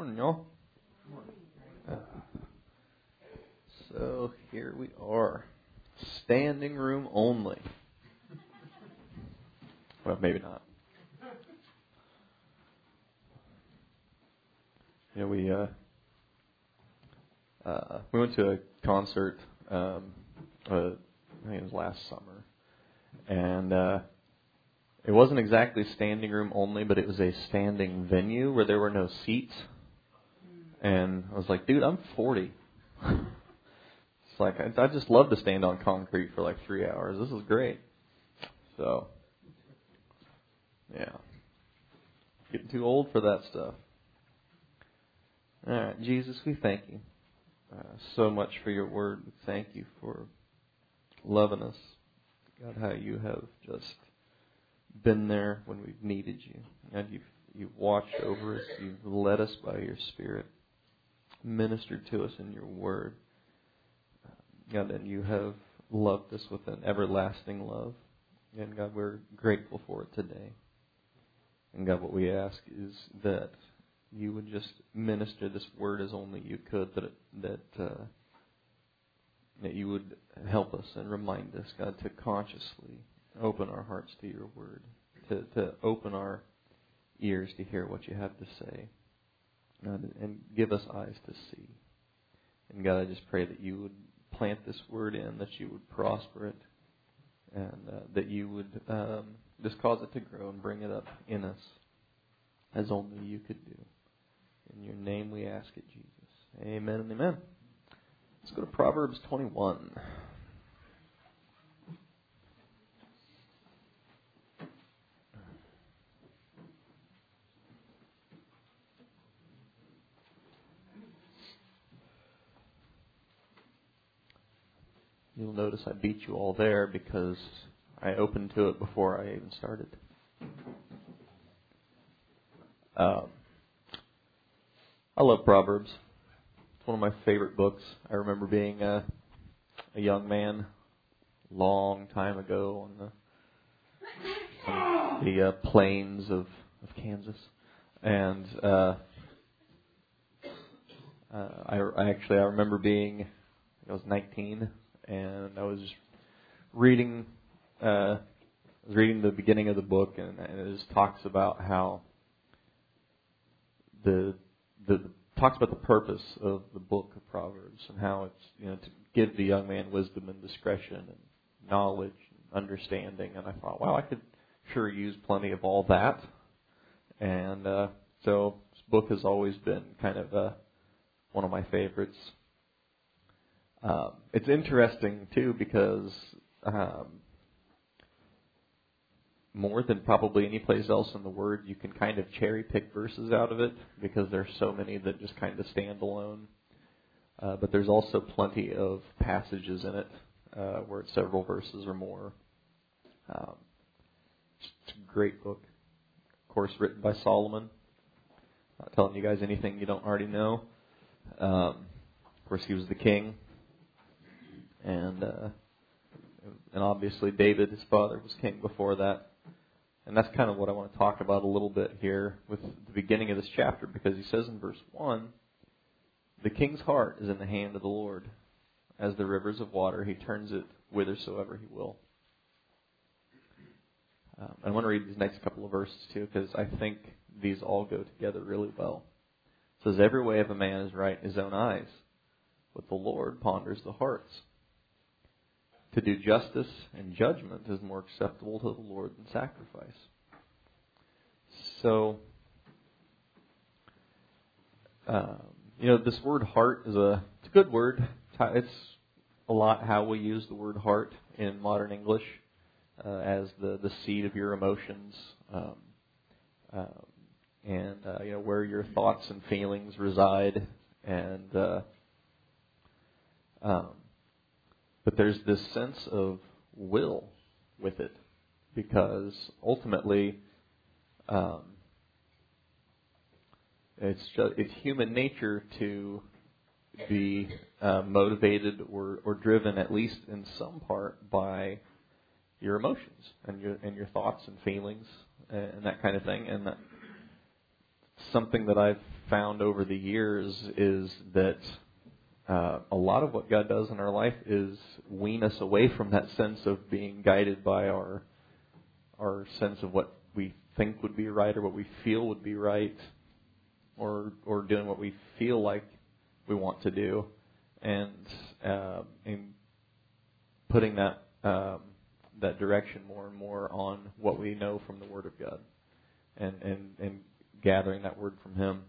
Morning, y'all. So here we are, standing room only. Well, maybe not. Yeah, we uh, uh, we went to a concert. Um, uh, I think it was last summer, and uh, it wasn't exactly standing room only, but it was a standing venue where there were no seats. And I was like, dude, I'm 40. it's like I, I just love to stand on concrete for like three hours. This is great. So, yeah, getting too old for that stuff. All right, Jesus, we thank you uh, so much for your word. Thank you for loving us. God, how you have just been there when we've needed you. God, you've, you've watched over us. You've led us by your Spirit, ministered to us in your word. God, and you have loved us with an everlasting love. And God, we're grateful for it today. And God, what we ask is that you would just minister this word as only you could, that that uh, that you would help us and remind us, God, to consciously open our hearts to your word, to, to open our ears to hear what you have to say, God, and give us eyes to see. And God, I just pray that you would plant this word in, that you would prosper it, and uh, that you would um, just cause it to grow and bring it up in us as only you could do. In your name we ask it, Jesus. Amen and amen. Let's go to Proverbs 21. You'll notice I beat you all there because I opened to it before I even started. Um, I love Proverbs. It's one of my favorite books. I remember being a, a young man, long time ago on the on the uh, plains of, of Kansas, and uh, uh, I, I actually I remember being I was 19 and I was reading uh, was reading the beginning of the book, and, and it just talks about how the the talks about the purpose of the book of Proverbs and how it's you know to give the young man wisdom and discretion and knowledge and understanding. And I thought, wow, I could sure use plenty of all that. And uh, so this book has always been kind of uh, one of my favorites. Um, it's interesting too because um, more than probably any place else in the Word, you can kind of cherry pick verses out of it because there's so many that just kind of stand alone. Uh, but there's also plenty of passages in it uh, where it's several verses or more. Um, it's a great book, of course, written by Solomon. Not telling you guys anything you don't already know. Um, of course, he was the king and uh, and obviously David, his father, was king before that. And that's kind of what I want to talk about a little bit here with the beginning of this chapter, because he says in verse one, "The king's heart is in the hand of the Lord, as the rivers of water; he turns it whithersoever he will." Um, I want to read these next couple of verses too, because I think these all go together really well. It says, "Every way of a man is right in his own eyes, but the Lord ponders the hearts." To do justice and judgment is more acceptable to the Lord than sacrifice. So, um, you know, this word heart is a it's a good word. It's a lot how we use the word heart in modern English uh, as the the seat of your emotions, um, um, and uh, you know where your thoughts and feelings reside, and uh, um, but there's this sense of will with it because ultimately um, it's just, it's human nature to be uh, motivated or, or driven at least in some part by your emotions and your and your thoughts and feelings and that kind of thing. And something that I've found over the years is that uh, a lot of what God does in our life is wean us away from that sense of being guided by our our sense of what we think would be right or what we feel would be right, or or doing what we feel like we want to do, and uh, and putting that um, that direction more and more on what we know from the Word of God, and and and gathering that word from Him.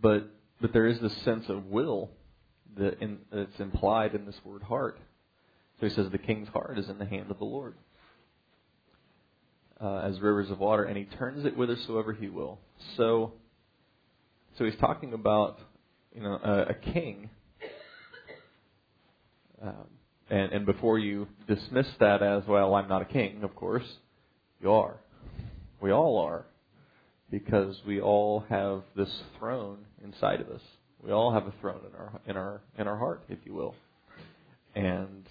But but there is this sense of will that in, that's implied in this word heart. So he says the king's heart is in the hand of the Lord. Uh, as rivers of water, and he turns it whithersoever he will. So, so he's talking about, you know, a, a king. Um, and, and before you dismiss that as, well, I'm not a king, of course, you are. We all are because we all have this throne inside of us. We all have a throne in our in our in our heart, if you will. And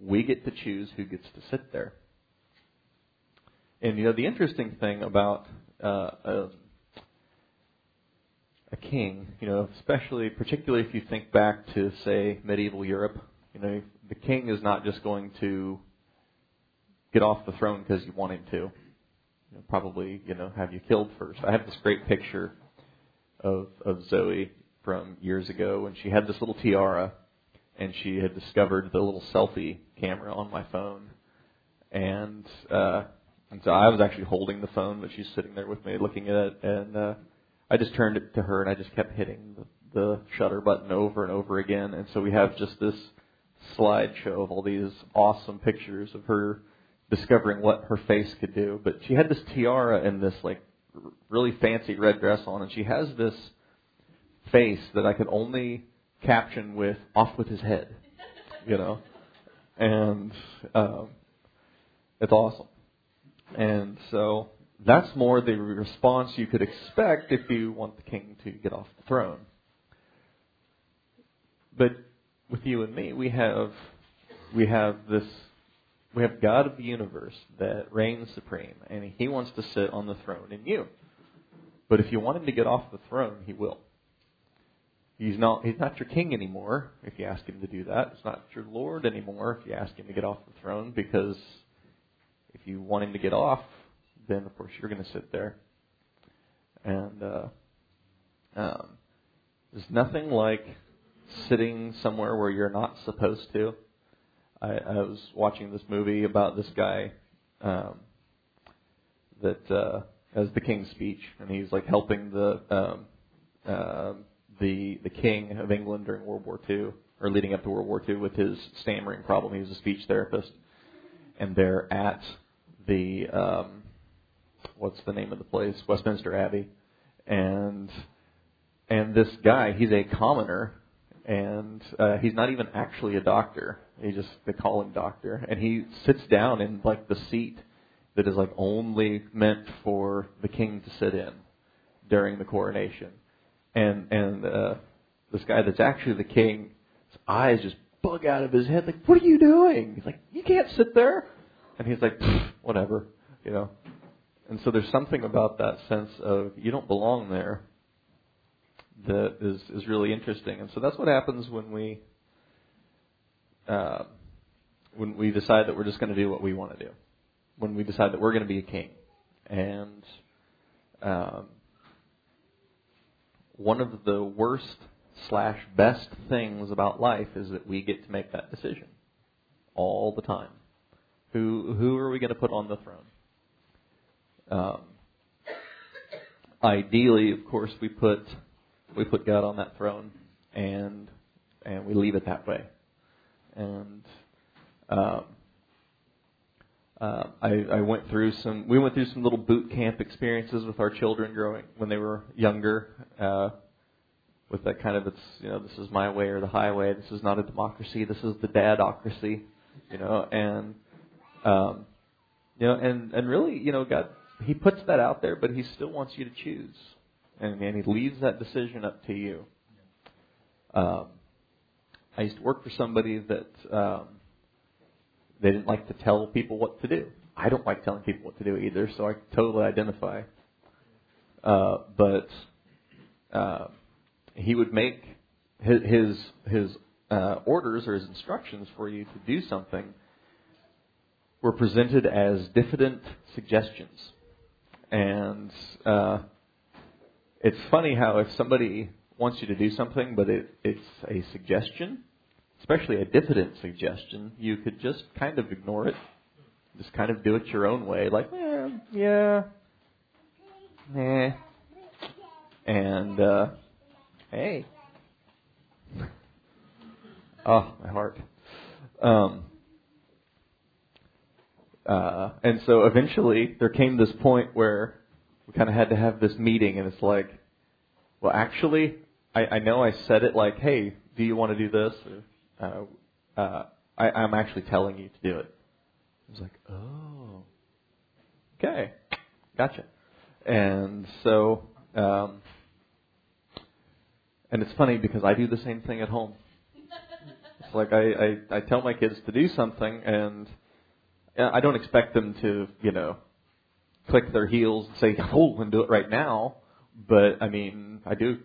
we get to choose who gets to sit there. And you know the interesting thing about uh, a, a king, you know, especially particularly if you think back to say medieval Europe, you know, the king is not just going to get off the throne because you want him to know, probably you know have you killed first. I have this great picture of of Zoe from years ago when she had this little tiara and she had discovered the little selfie camera on my phone. And uh and so I was actually holding the phone but she's sitting there with me looking at it. And uh I just turned it to her and I just kept hitting the, the shutter button over and over again. And so we have just this slideshow of all these awesome pictures of her discovering what her face could do. But she had this tiara and this like really fancy red dress on, and she has this face that I could only caption with "off with his head," you know, and um, it's awesome. And so that's more the response you could expect if you want the king to get off the throne. But with you and me, we have we have this we have God of the universe that reigns supreme, and He wants to sit on the throne in you. But if you want Him to get off the throne, He will. He's not, he's not your king anymore if you ask Him to do that. He's not your Lord anymore if you ask Him to get off the throne, because if you want Him to get off, then of course you're going to sit there. And uh, um, there's nothing like sitting somewhere where you're not supposed to I, I was watching this movie about this guy um, that uh, has the King's Speech, and he's like helping the um, uh, the the King of England during World War II or leading up to World War II with his stammering problem. He was a speech therapist, and they're at the um, what's the name of the place? Westminster Abbey, and and this guy, he's a commoner, and uh, he's not even actually a doctor. He just they call him doctor, and he sits down in like the seat that is like only meant for the king to sit in during the coronation, and and uh, this guy that's actually the king, his eyes just bug out of his head. Like, what are you doing? He's like, you can't sit there, and he's like, whatever, you know. And so there's something about that sense of you don't belong there that is is really interesting. And so that's what happens when we uh, when we decide that we're just going to do what we want to do, when we decide that we're going to be a king, and um, one of the worst slash best things about life is that we get to make that decision all the time. Who who are we going to put on the throne? Um, ideally, of course, we put we put God on that throne, and and we leave it that way and um, uh, I, I went through some. We went through some little boot camp experiences with our children growing when they were younger. Uh, with that kind of it's you know this is my way or the highway. This is not a democracy. This is the dadocracy. You know, and um, you know, and and really, you know, God He puts that out there, but He still wants you to choose, and He leaves that decision up to you. Um, I used to work for somebody that um, they didn't like to tell people what to do. I don't like telling people what to do either, so I totally identify. Uh, but uh, he would make his his, his uh, orders or his instructions for you to do something were presented as diffident suggestions, and uh, it's funny how if somebody wants you to do something, but it, it's a suggestion, especially a diffident suggestion, you could just kind of ignore it, just kind of do it your own way, like, eh, yeah, eh, and uh, hey, oh my heart. Um, uh, and so eventually there came this point where we kind of had to have this meeting, and it's like, well, actually, I, I know I said it like, hey, do you want to do this? Or, uh, uh, I, I'm actually telling you to do it. I was like, oh, okay, gotcha. And so, um, and it's funny because I do the same thing at home. It's like I, I, I tell my kids to do something, and I don't expect them to, you know, click their heels and say, "Oh, and do it right now." But I mean, I do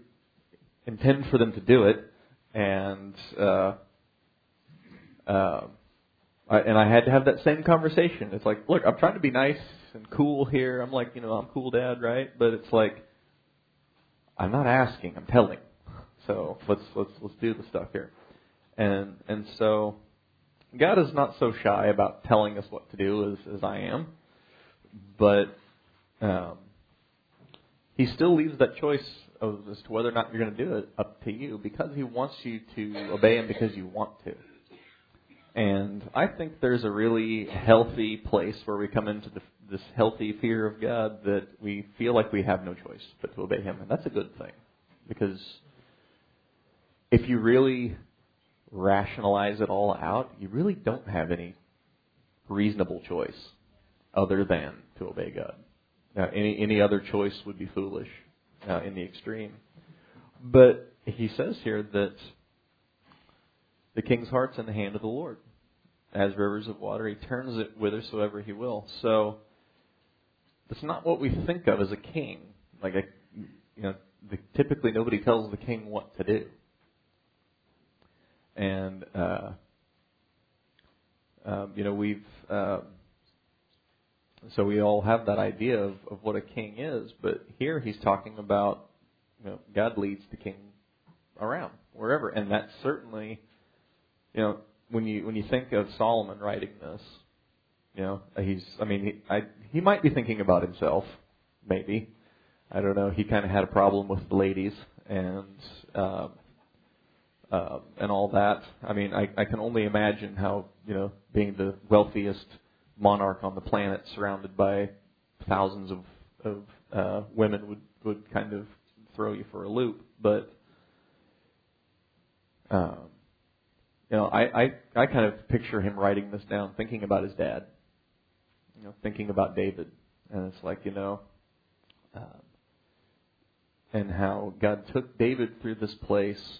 intend for them to do it, and uh, uh, I, and I had to have that same conversation. It's like, look, I'm trying to be nice and cool here. I'm like, you know, I'm cool, Dad, right? But it's like, I'm not asking, I'm telling. So let's let's let's do the stuff here, and and so God is not so shy about telling us what to do as as I am but um, he still leaves that choice of, as to whether or not you're going to do it up to you because he wants you to obey him because you want to. And I think there's a really healthy place where we come into the, this healthy fear of God that we feel like we have no choice but to obey Him. And that's a good thing. Because if you really rationalize it all out, you really don't have any reasonable choice other than to obey God. Now, any any other choice would be foolish uh, in the extreme. But he says here that the king's heart's in the hand of the Lord, as rivers of water. He turns it whithersoever he will. So it's not what we think of as a king. Like a, you know, the, typically nobody tells the king what to do. And uh, um, you know we've. Uh, so we all have that idea of, of what a king is, but here he's talking about you know, God leads the king around wherever, and that's certainly you know when you when you think of Solomon writing this, you know he's I mean he I, he might be thinking about himself, maybe. I don't know. He kind of had a problem with the ladies and um, uh, and all that. I mean I I can only imagine how you know being the wealthiest monarch on the planet surrounded by thousands of, of uh, women would, would kind of throw you for a loop. But um, you know, I, I I kind of picture him writing this down, thinking about his dad, you know, thinking about David, and it's like you know, um, and how God took David through this place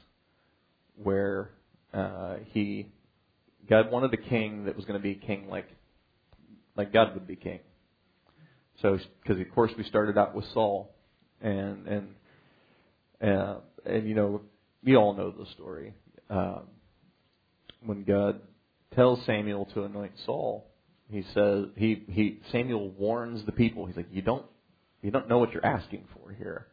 where uh, he God wanted a king that was going to be king like like God would be king. So, because of course we started out with Saul, and and uh, and you know we all know the story. Um, when God tells Samuel to anoint Saul, he says he he Samuel warns the people. He's like, you don't you don't know what you're asking for here.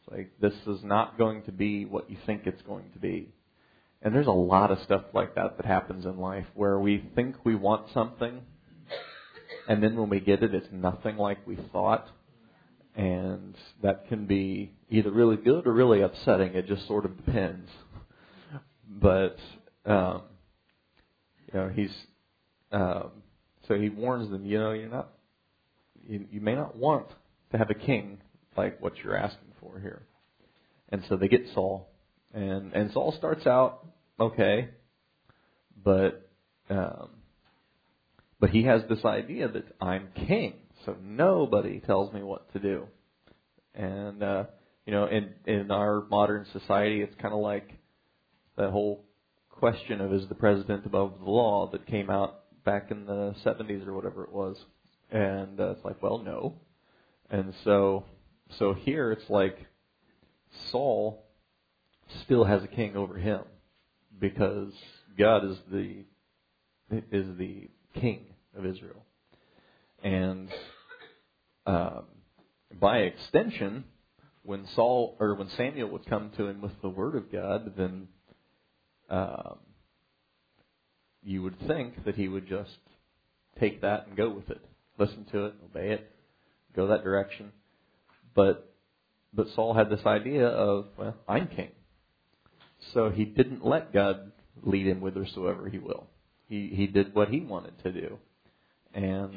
It's like this is not going to be what you think it's going to be. And there's a lot of stuff like that that happens in life where we think we want something and then when we get it, it's nothing like we thought. And that can be either really good or really upsetting. It just sort of depends. But, um, you know, he's, um, so he warns them, you know, you're not, you, you may not want to have a king like what you're asking for here. And so they get Saul. And, and Saul starts out okay, but, um, but he has this idea that I'm king, so nobody tells me what to do. And uh, you know, in in our modern society, it's kind of like that whole question of is the president above the law that came out back in the 70s or whatever it was. And uh, it's like, well, no. And so, so here it's like Saul still has a king over him because God is the is the king of Israel, and um, by extension, when Saul or when Samuel would come to him with the word of God, then um, you would think that he would just take that and go with it, listen to it, obey it, go that direction. But but Saul had this idea of, well, I'm king. So he didn't let God lead him whithersoever he will. He he did what he wanted to do. And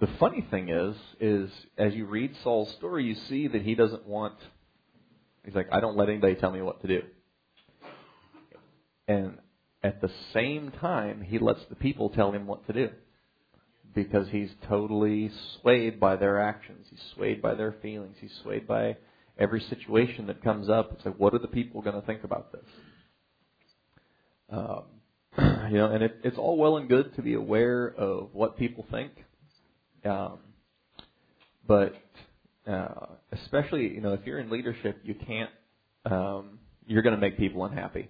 the funny thing is, is as you read Saul's story, you see that he doesn't want he's like, I don't let anybody tell me what to do. And at the same time, he lets the people tell him what to do. Because he's totally swayed by their actions. He's swayed by their feelings. He's swayed by every situation that comes up. It's like, what are the people going to think about this? Um, you know, and it, it's all well and good to be aware of what people think, um, but uh, especially, you know, if you're in leadership, you can't. Um, you're going to make people unhappy,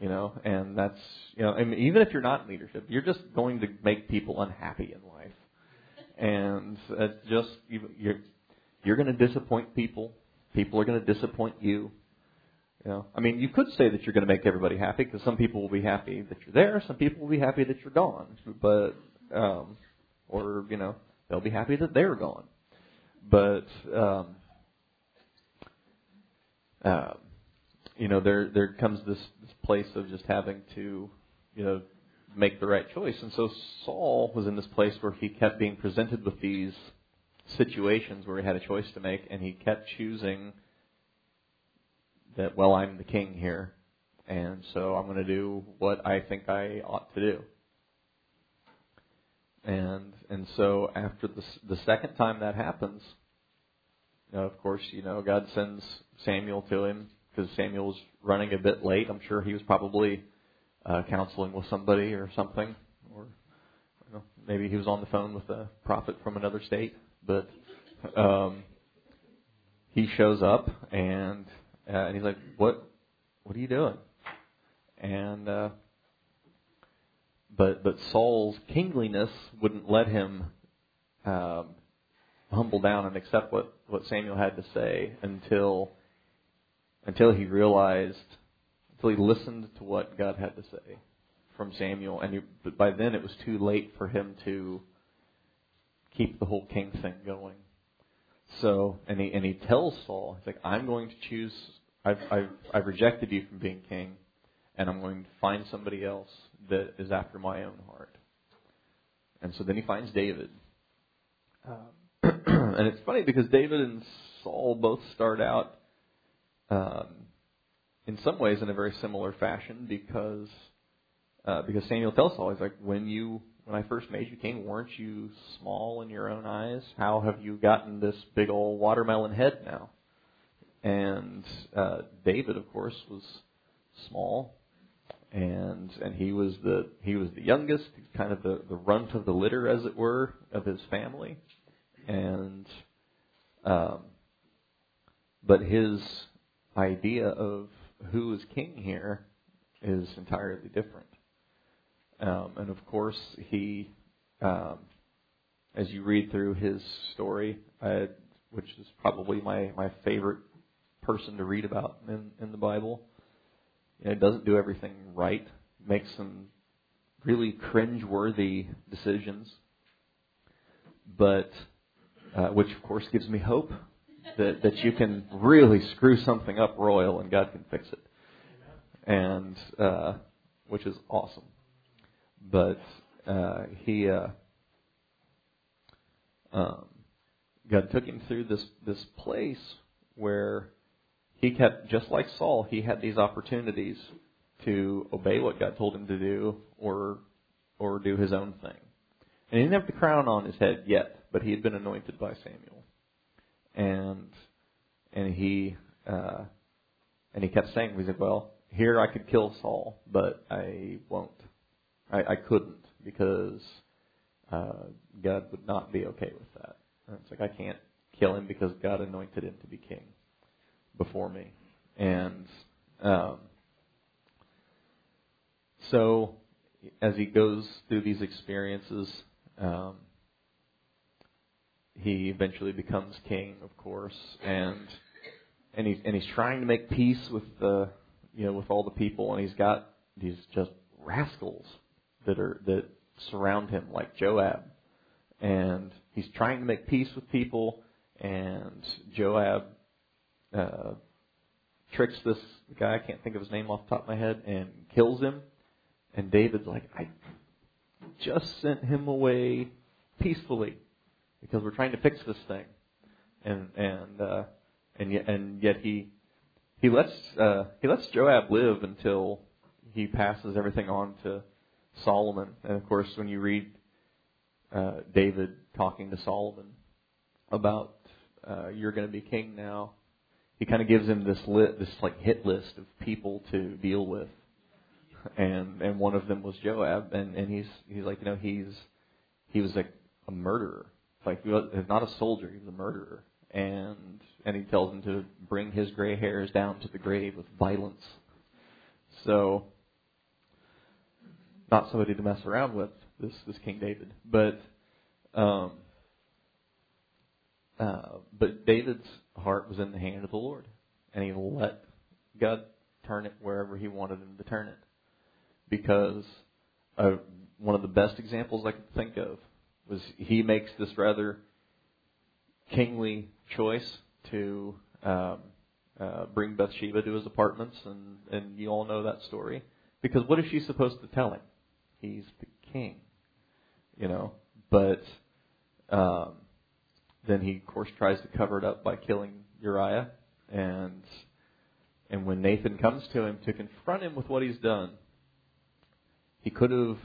you know, and that's, you know, I mean, even if you're not in leadership, you're just going to make people unhappy in life, and it's just you're you're going to disappoint people People are going to disappoint you. You know, I mean, you could say that you're going to make everybody happy because some people will be happy that you're there, some people will be happy that you're gone, but um, or you know, they'll be happy that they're gone. But um, uh, you know, there there comes this, this place of just having to, you know, make the right choice. And so Saul was in this place where he kept being presented with these situations where he had a choice to make, and he kept choosing that, well, I'm the king here, and so I'm going to do what I think I ought to do. And and so after the the second time that happens, you know, of course, you know, God sends Samuel to him because Samuel's running a bit late. I'm sure he was probably uh, counseling with somebody or something, or you know, maybe he was on the phone with a prophet from another state. But um, he shows up and uh, and he's like, "What? What are you doing?" And uh, but but Saul's kingliness wouldn't let him um, humble down and accept what what Samuel had to say until until he realized until he listened to what God had to say from Samuel, and he, but by then it was too late for him to keep the whole king thing going. So, and he and he tells Saul, he's like, I'm going to choose. I've I've I've rejected you from being king, and I'm going to find somebody else that is after my own heart. And so then he finds David. Um, and it's funny because David and Saul both start out um, in some ways in a very similar fashion because uh, because Samuel tells Saul, he's like, when you when I first made you king, weren't you small in your own eyes? How have you gotten this big old watermelon head now? And uh, David, of course, was small, and and he was the he was the youngest, kind of the the runt of the litter, as it were, of his family, and um, but his idea of who is king here is entirely different. Um, and of course, he, um, as you read through his story, uh, which is probably my, my favorite person to read about in, in the Bible, you know, doesn't do everything right, makes some really cringe-worthy decisions, but uh, which of course gives me hope that that you can really screw something up royal and God can fix it, and uh, which is awesome. But uh, he uh, um, God took him through this this place where he kept just like Saul. He had these opportunities to obey what God told him to do, or or do his own thing. And he didn't have the crown on his head yet, but he had been anointed by Samuel, and and he uh, and he kept saying, he said, "Well, here I could kill Saul, but I won't." I, I couldn't because uh, God would not be okay with that. And it's like I can't kill him because God anointed him to be king before me. And um, so, as he goes through these experiences, um, he eventually becomes king, of course, and and he's and he's trying to make peace with the you know with all the people, and he's got these just rascals that are that surround him like Joab, and he's trying to make peace with people, and Joab uh, tricks this guy I can't think of his name off the top of my head and kills him, and David's like I just sent him away peacefully because we're trying to fix this thing, and and uh, and yet and yet he he lets uh, he lets Joab live until he passes everything on to Solomon. And of course, when you read uh, David talking to Solomon about uh, you're going to be king now, he kind of gives him this lit, this like hit list of people to deal with, and and one of them was Joab, and and he's he's like you know he's he was like a murderer, like he was not a soldier, he was a murderer, and and he tells him to bring his gray hairs down to the grave with violence. So not somebody to mess around with, this this King David. But um, uh, but David's heart was in the hand of the Lord, and he let God turn it wherever He wanted him to turn it. Because uh, one of the best examples I could think of was he makes this rather kingly choice to um, uh, bring Bathsheba to his apartments, and and you all know that story. Because what is she supposed to tell him? He's the king, you know. But um, then he, of course, tries to cover it up by killing Uriah, and and when Nathan comes to him to confront him with what he's done, he could have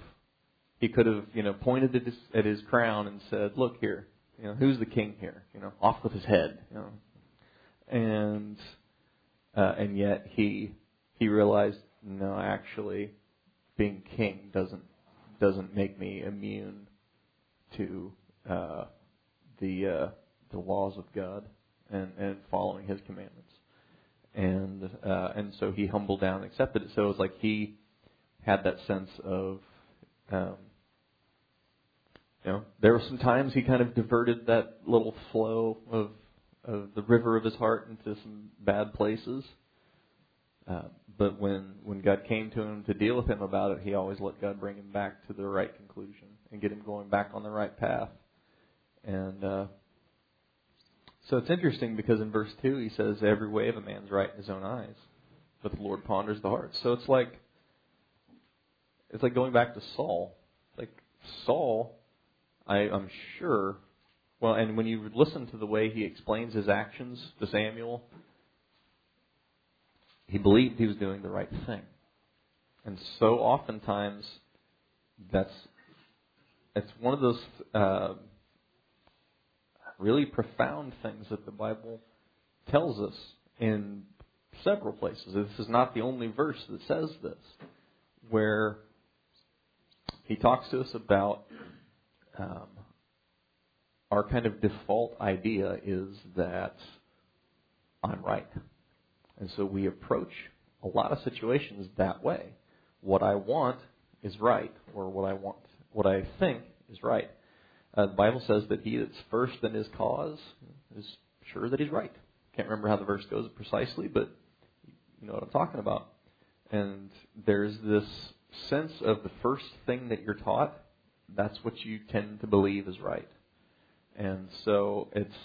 he could have you know pointed at his, at his crown and said, "Look here, you know who's the king here? You know, off with his head." You know, and uh, and yet he he realized, no, actually, being king doesn't doesn't make me immune to uh, the uh, the laws of God and, and following His commandments. And uh, and so he humbled down and accepted it. So it was like he had that sense of um, you know there were some times he kind of diverted that little flow of of the river of his heart into some bad places. Uh, but when when God came to him to deal with him about it, he always let God bring him back to the right conclusion and get him going back on the right path. And uh, so it's interesting because in verse two he says, "Every way of a man's right in his own eyes, but the Lord ponders the heart." So it's like it's like going back to Saul. Like Saul, I, I'm sure. Well, and when you listen to the way he explains his actions to Samuel, he believed he was doing the right thing. And so oftentimes, that's it's one of those uh, really profound things that the Bible tells us in several places. This is not the only verse that says this, where he talks to us about um, our kind of default idea is that I'm right. And so we approach a lot of situations that way. What I want is right, or what I want, what I think is right. Uh, the Bible says that he that's first in his cause is sure that he's right. Can't remember how the verse goes precisely, but you know what I'm talking about. And there's this sense of the first thing that you're taught, that's what you tend to believe is right. And so it's,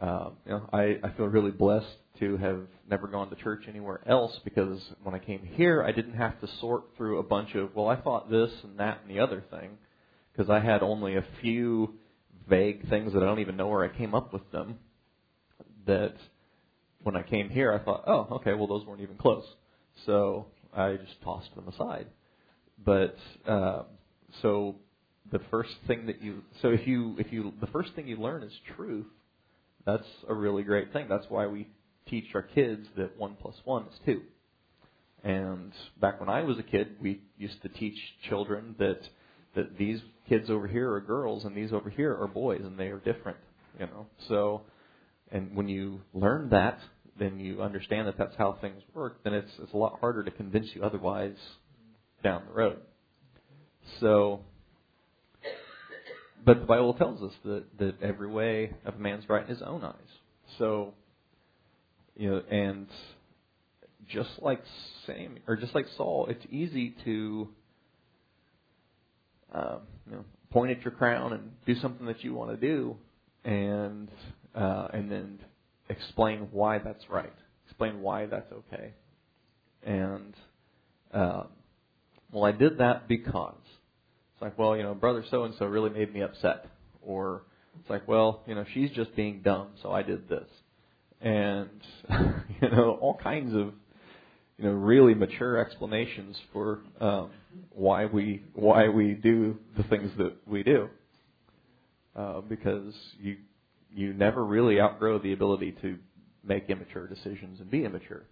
uh, you know, I, I feel really blessed to have never gone to church anywhere else because when I came here, I didn't have to sort through a bunch of, well, I thought this and that and the other thing because I had only a few vague things that I don't even know where I came up with them. That when I came here, I thought, oh, okay, well, those weren't even close. So I just tossed them aside. But uh, so the first thing that you so if you if you the first thing you learn is truth, that's a really great thing. That's why we teach our kids that one plus one is two. And back when I was a kid, we used to teach children that that these kids over here are girls and these over here are boys, and they are different. You know, so and when you learn that, then you understand that that's how things work, then it's it's a lot harder to convince you otherwise down the road. So, but the Bible tells us that that every way of a man's right in his own eyes. So, you know, and just like Sam or just like Saul, it's easy to um, you know point at your crown and do something that you want to do, and uh, and then explain why that's right, explain why that's okay, and uh, well, I did that because it's like, well, you know, brother so and so really made me upset, or it's like, well, you know, she's just being dumb, so I did this, and you know, all kinds of you know really mature explanations for um, why we why we do the things that we do, uh, because you you never really outgrow the ability to make immature decisions and be immature.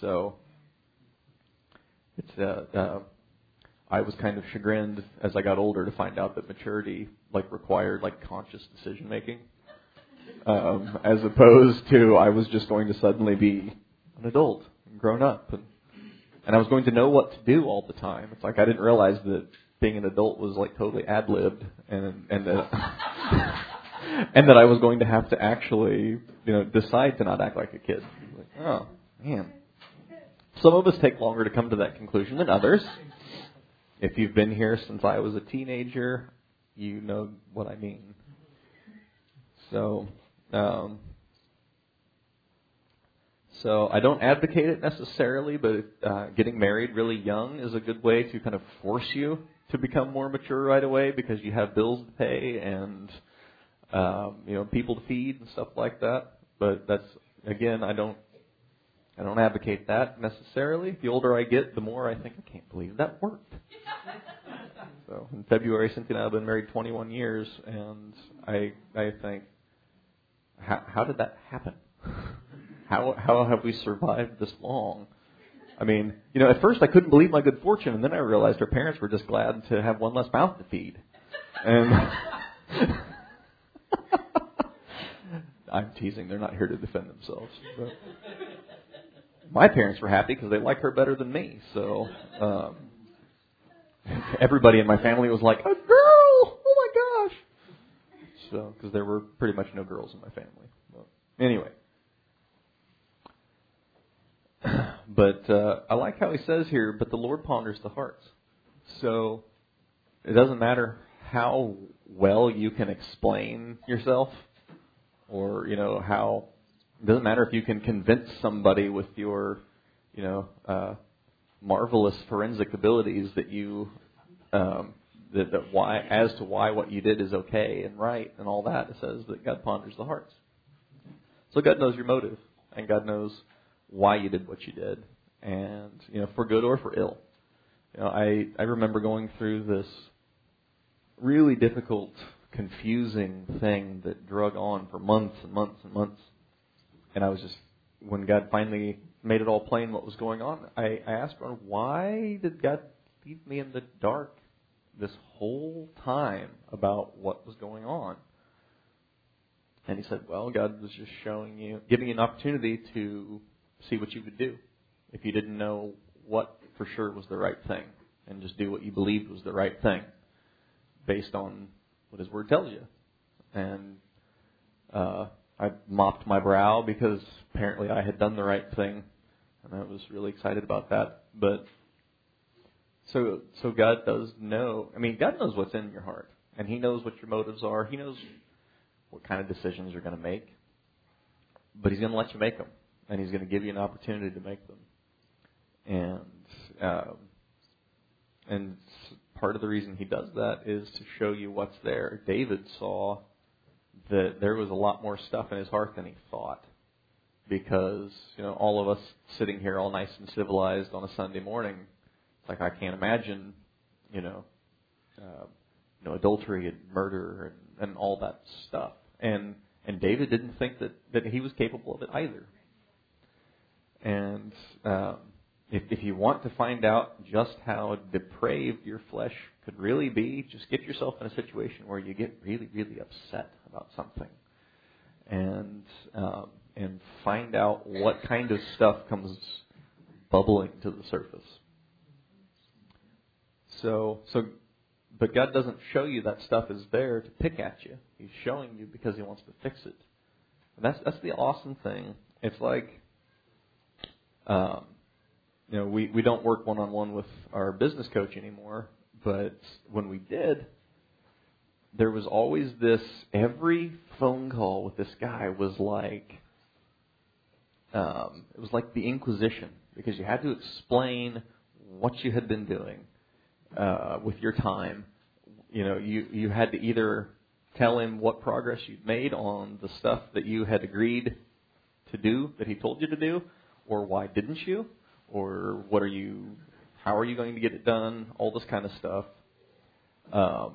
So it's uh, uh, I was kind of chagrined as I got older to find out that maturity like required like conscious decision making, um, as opposed to I was just going to suddenly be an adult and grown up and and I was going to know what to do all the time. It's like I didn't realize that being an adult was like totally ad libbed and and that and that I was going to have to actually you know decide to not act like a kid. Like, oh man. Some of us take longer to come to that conclusion than others. If you've been here since I was a teenager, you know what I mean. So, um, so I don't advocate it necessarily, but uh, getting married really young is a good way to kind of force you to become more mature right away because you have bills to pay and um, you know people to feed and stuff like that. But that's again, I don't I don't advocate that necessarily. The older I get, the more I think I can't believe that worked. so in February, Cynthia and I have been married 21 years, and I I think how, how did that happen? How how have we survived this long? I mean, you know, at first I couldn't believe my good fortune, and then I realized her parents were just glad to have one less mouth to feed. And I'm teasing; they're not here to defend themselves. But my parents were happy because they like her better than me. So um, everybody in my family was like, "A girl! Oh my gosh!" So because there were pretty much no girls in my family. But anyway. But uh, I like how he says here, but the Lord ponders the hearts. So it doesn't matter how well you can explain yourself, or you know how it doesn't matter if you can convince somebody with your, you know, uh, marvelous forensic abilities that you um, that, that why as to why what you did is okay and right and all that. It says that God ponders the hearts. So God knows your motive, and God knows why you did what you did, and you know for good or for ill. You know, I I remember going through this really difficult, confusing thing that drug on for months and months and months and I was just when God finally made it all plain what was going on, I, I asked God, why did God leave me in the dark this whole time about what was going on? And he said, Well, God was just showing you, giving you an opportunity to see what you would do if you didn't know what for sure was the right thing, and just do what you believed was the right thing based on what His Word tells you. And uh, I mopped my brow because apparently I had done the right thing, and I was really excited about that. But so so God does know. I mean, God knows what's in your heart, and He knows what your motives are. He knows what kind of decisions you're going to make. But He's going to let you make them, and He's going to give you an opportunity to make them. And um, and part of the reason He does that is to show you what's there. David saw that there was a lot more stuff in his heart than he thought. Because, you know, all of us sitting here all nice and civilized on a Sunday morning, it's like I can't imagine, you know, uh, you know, adultery and murder and, and all that stuff. And and David didn't think that, that he was capable of it either. And um, if, if you want to find out just how depraved your flesh could really be, just get yourself in a situation where you get really, really upset about something. And um, and find out what kind of stuff comes bubbling to the surface. So, so, but God doesn't show you that stuff is there to pick at you. He's showing you because He wants to fix it. And that's that's the awesome thing. It's like, um, you know, we we don't work one on one with our business coach anymore, but when we did, there was always this. Every phone call with this guy was like, um, it was like the Inquisition because you had to explain what you had been doing uh, with your time. You know, you you had to either tell him what progress you'd made on the stuff that you had agreed to do that he told you to do, or why didn't you, or what are you, how are you going to get it done, all this kind of stuff. Um,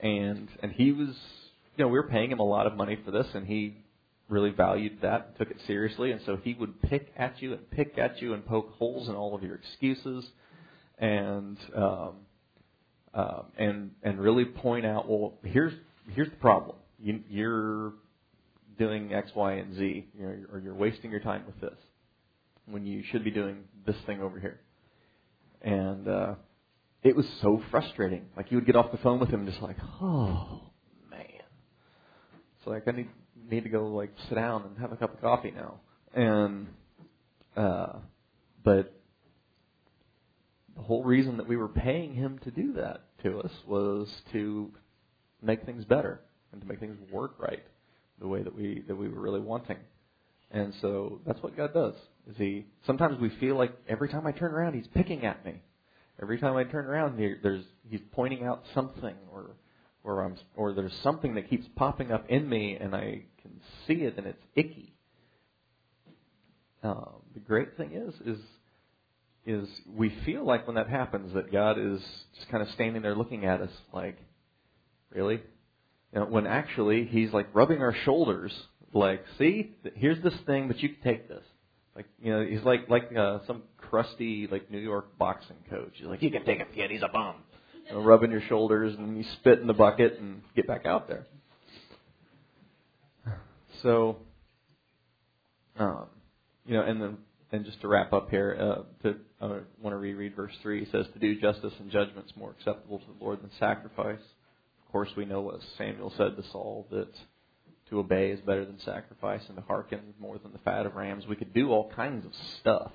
and and he was, you know, we were paying him a lot of money for this, and he really valued that, and took it seriously, and so he would pick at you and pick at you and poke holes in all of your excuses, and um, um, and and really point out, well, here's here's the problem. You, you're doing X, Y, and Z, you know, or you're wasting your time with this when you should be doing this thing over here. And uh, it was so frustrating. Like you would get off the phone with him, just like, oh man. It's like I need need to go like sit down and have a cup of coffee now. And uh, but the whole reason that we were paying him to do that to us was to make things better and to make things work right the way that we that we were really wanting. And so that's what God does. Is he sometimes we feel like every time I turn around he's picking at me. Every time I turn around there's he's pointing out something or or I'm or there's something that keeps popping up in me and I can see it and it's icky. Uh, the great thing is is is we feel like when that happens that God is just kind of standing there looking at us like, really? You know, when actually He's like rubbing our shoulders, like, see, here's this thing, but you can take this. Like, you know, He's like like uh, some crusty like New York boxing coach. He's like, you can take him, kid. He's a bum. You know, rubbing your shoulders and you spit in the bucket and get back out there. So, um, you know, and then and just to wrap up here, uh, to, I want to reread verse 3. He says, To do justice and judgment is more acceptable to the Lord than sacrifice. Of course, we know what Samuel said to Saul that to obey is better than sacrifice and to hearken more than the fat of rams. We could do all kinds of stuff.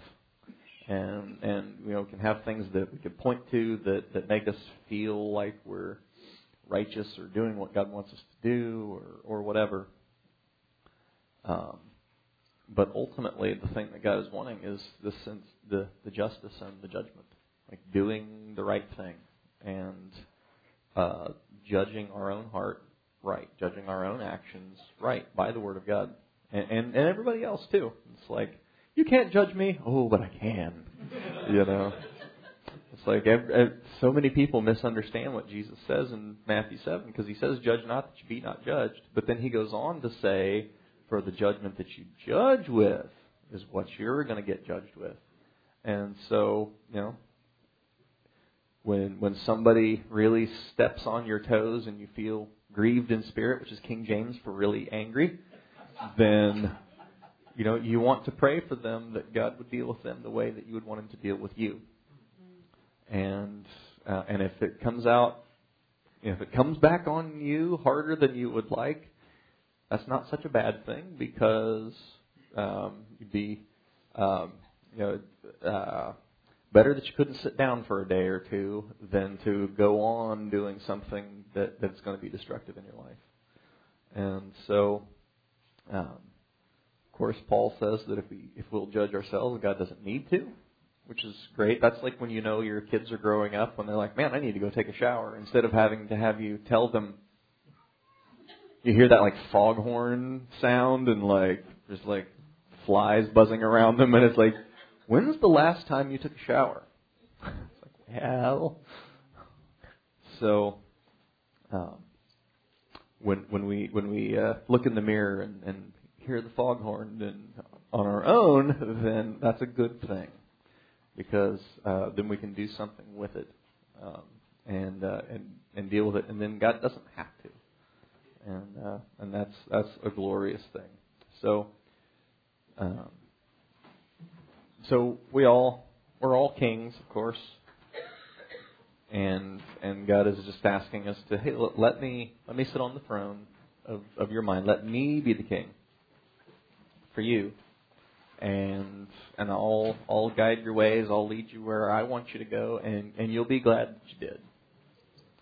And, and you know, can have things that we could point to that, that make us feel like we're righteous or doing what God wants us to do or, or whatever. Um, but ultimately, the thing that God is wanting is the sense, the the justice and the judgment, like doing the right thing and uh, judging our own heart right, judging our own actions right by the Word of God, and and, and everybody else too. It's like you can't judge me. Oh, but I can. you know. It's like every, so many people misunderstand what Jesus says in Matthew 7 because he says, Judge not that you be not judged. But then he goes on to say, for the judgment that you judge with is what you're going to get judged with. And so, you know, when when somebody really steps on your toes and you feel grieved in spirit, which is King James for really angry, then you know you want to pray for them that God would deal with them the way that you would want Him to deal with you. And uh, and if it comes out, if it comes back on you harder than you would like, that's not such a bad thing because um, you'd be, um, you know, uh, better that you couldn't sit down for a day or two than to go on doing something that that's going to be destructive in your life. And so, um, of course, Paul says that if we if we'll judge ourselves, God doesn't need to, which is great. That's like when you know your kids are growing up when they're like, "Man, I need to go take a shower," instead of having to have you tell them you hear that like foghorn sound and like there's like flies buzzing around them, and it's like, when was the last time you took a shower? it's like, well, so um, when when we when we uh, look in the mirror and, and hear the foghorn and on our own, then that's a good thing because uh, then we can do something with it um, and uh, and and deal with it, and then God doesn't have to and uh, and that's that's a glorious thing. So Um, so we all we're all kings, of course, and and God is just asking us to hey, let me let me sit on the throne of of your mind. Let me be the king for you, and and I'll I'll guide your ways. I'll lead you where I want you to go, and and you'll be glad that you did.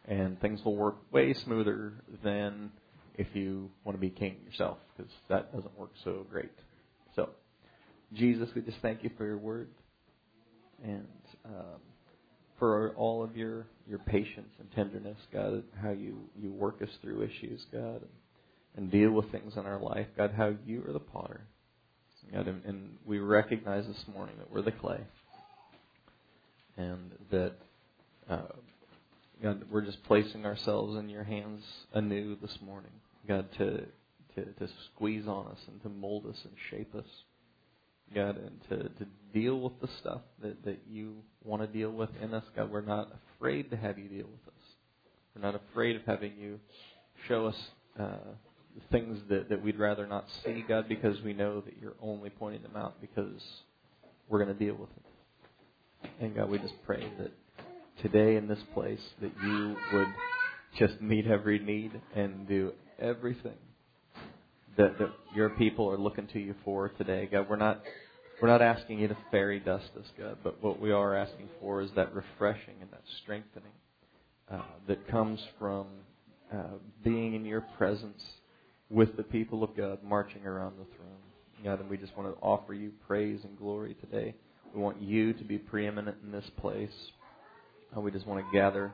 And things will work way smoother than if you want to be king yourself, because that doesn't work so great. So, Jesus, we just thank you for your word and um, for all of your your patience and tenderness, God, how you you work us through issues, God, and, and deal with things in our life, God, how you are the potter, God, and, and we recognize this morning that we're the clay, and that. Uh, God, we're just placing ourselves in your hands anew this morning. God, to, to, to squeeze on us and to mold us and shape us. God, and to, to deal with the stuff that, that you want to deal with in us. God, we're not afraid to have you deal with us. We're not afraid of having you show us uh, things that, that we'd rather not see, God, because we know that you're only pointing them out because we're going to deal with it. And God, we just pray that today in this place that you would just meet every need and do everything that, that your people are looking to you for today. God, we're not we're not asking you to fairy dust us, God, but what we are asking for is that refreshing and that strengthening uh, that comes from uh, being in your presence with the people of God marching around the throne. God, and we just want to offer you praise and glory today. We want you to be preeminent in this place. And we just want to gather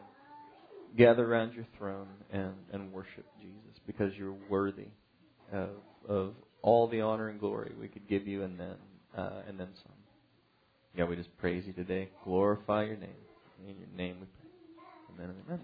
gather around your throne and, and worship Jesus because you're worthy of, of all the honor and glory we could give you and then uh, and then some. God, we just praise you today. Glorify your name. In your name we pray. Amen amen.